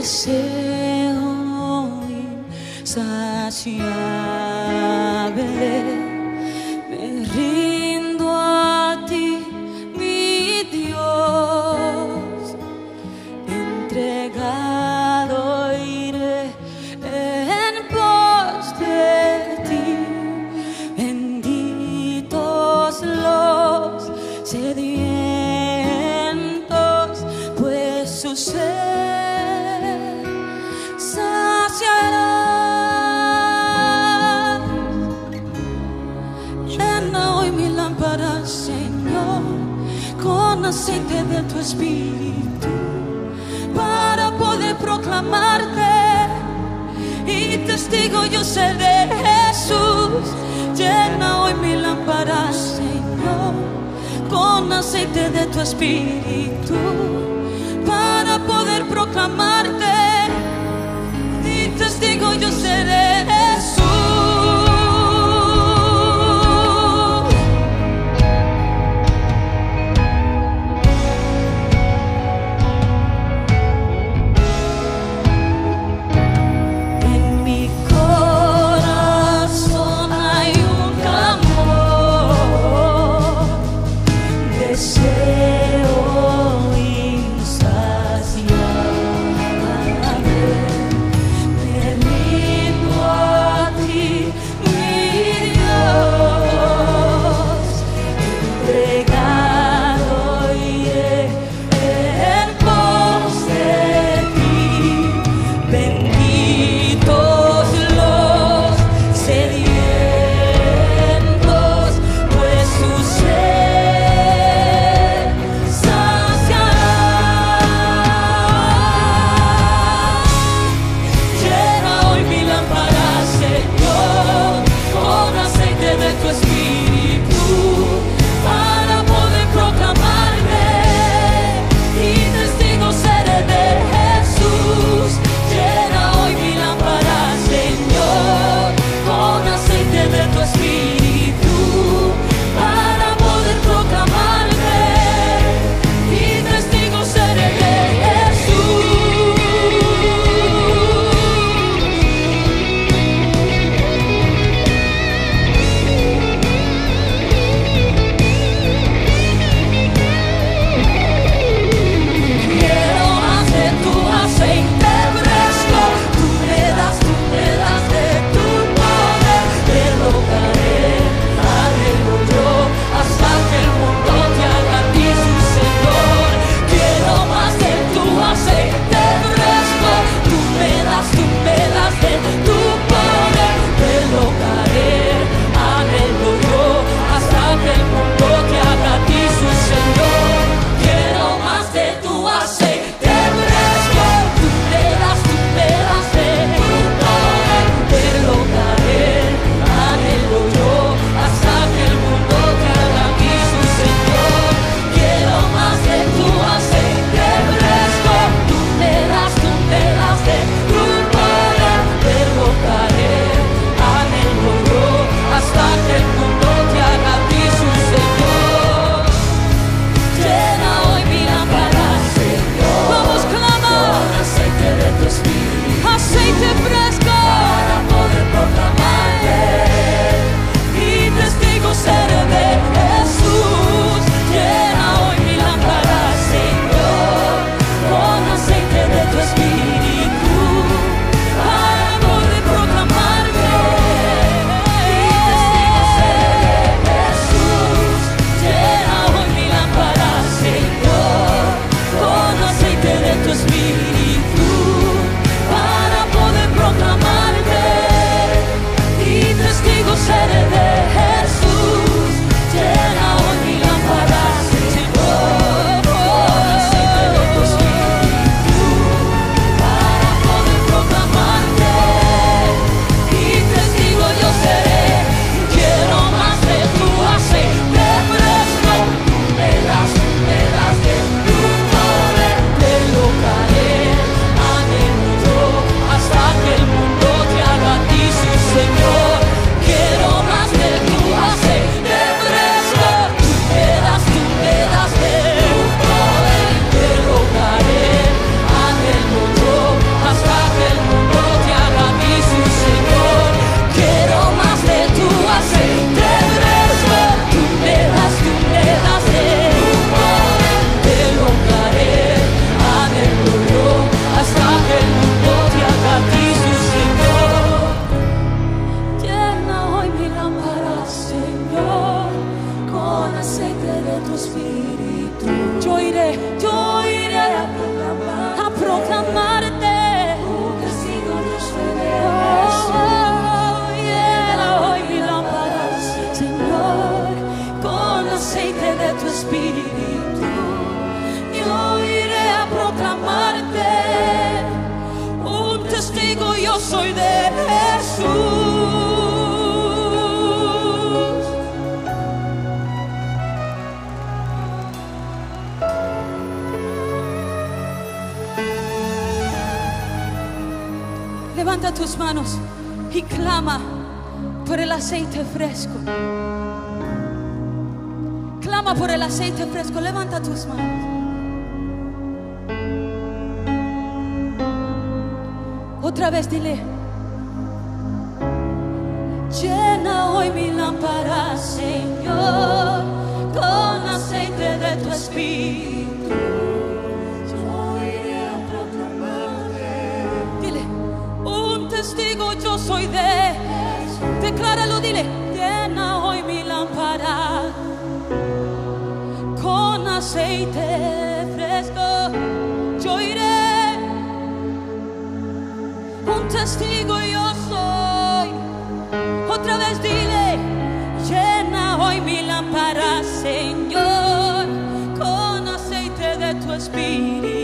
deseo saciable. Aceite de tu espíritu, para poder proclamarte y testigo yo seré Jesús. Llena hoy mi lámpara, Señor, con aceite de tu espíritu, para poder proclamarte y testigo yo seré Levanta tus manos y clama por el aceite fresco. Clama por el aceite fresco. Levanta tus manos. Otra vez dile. Llena hoy mi lámpara, Señor, con aceite de tu espíritu. Testigo yo soy de. Decláralo, dile, llena hoy mi lámpara con aceite fresco. Yo iré, un testigo yo soy. Otra vez dile, llena hoy mi lámpara, Señor, con aceite de tu espíritu.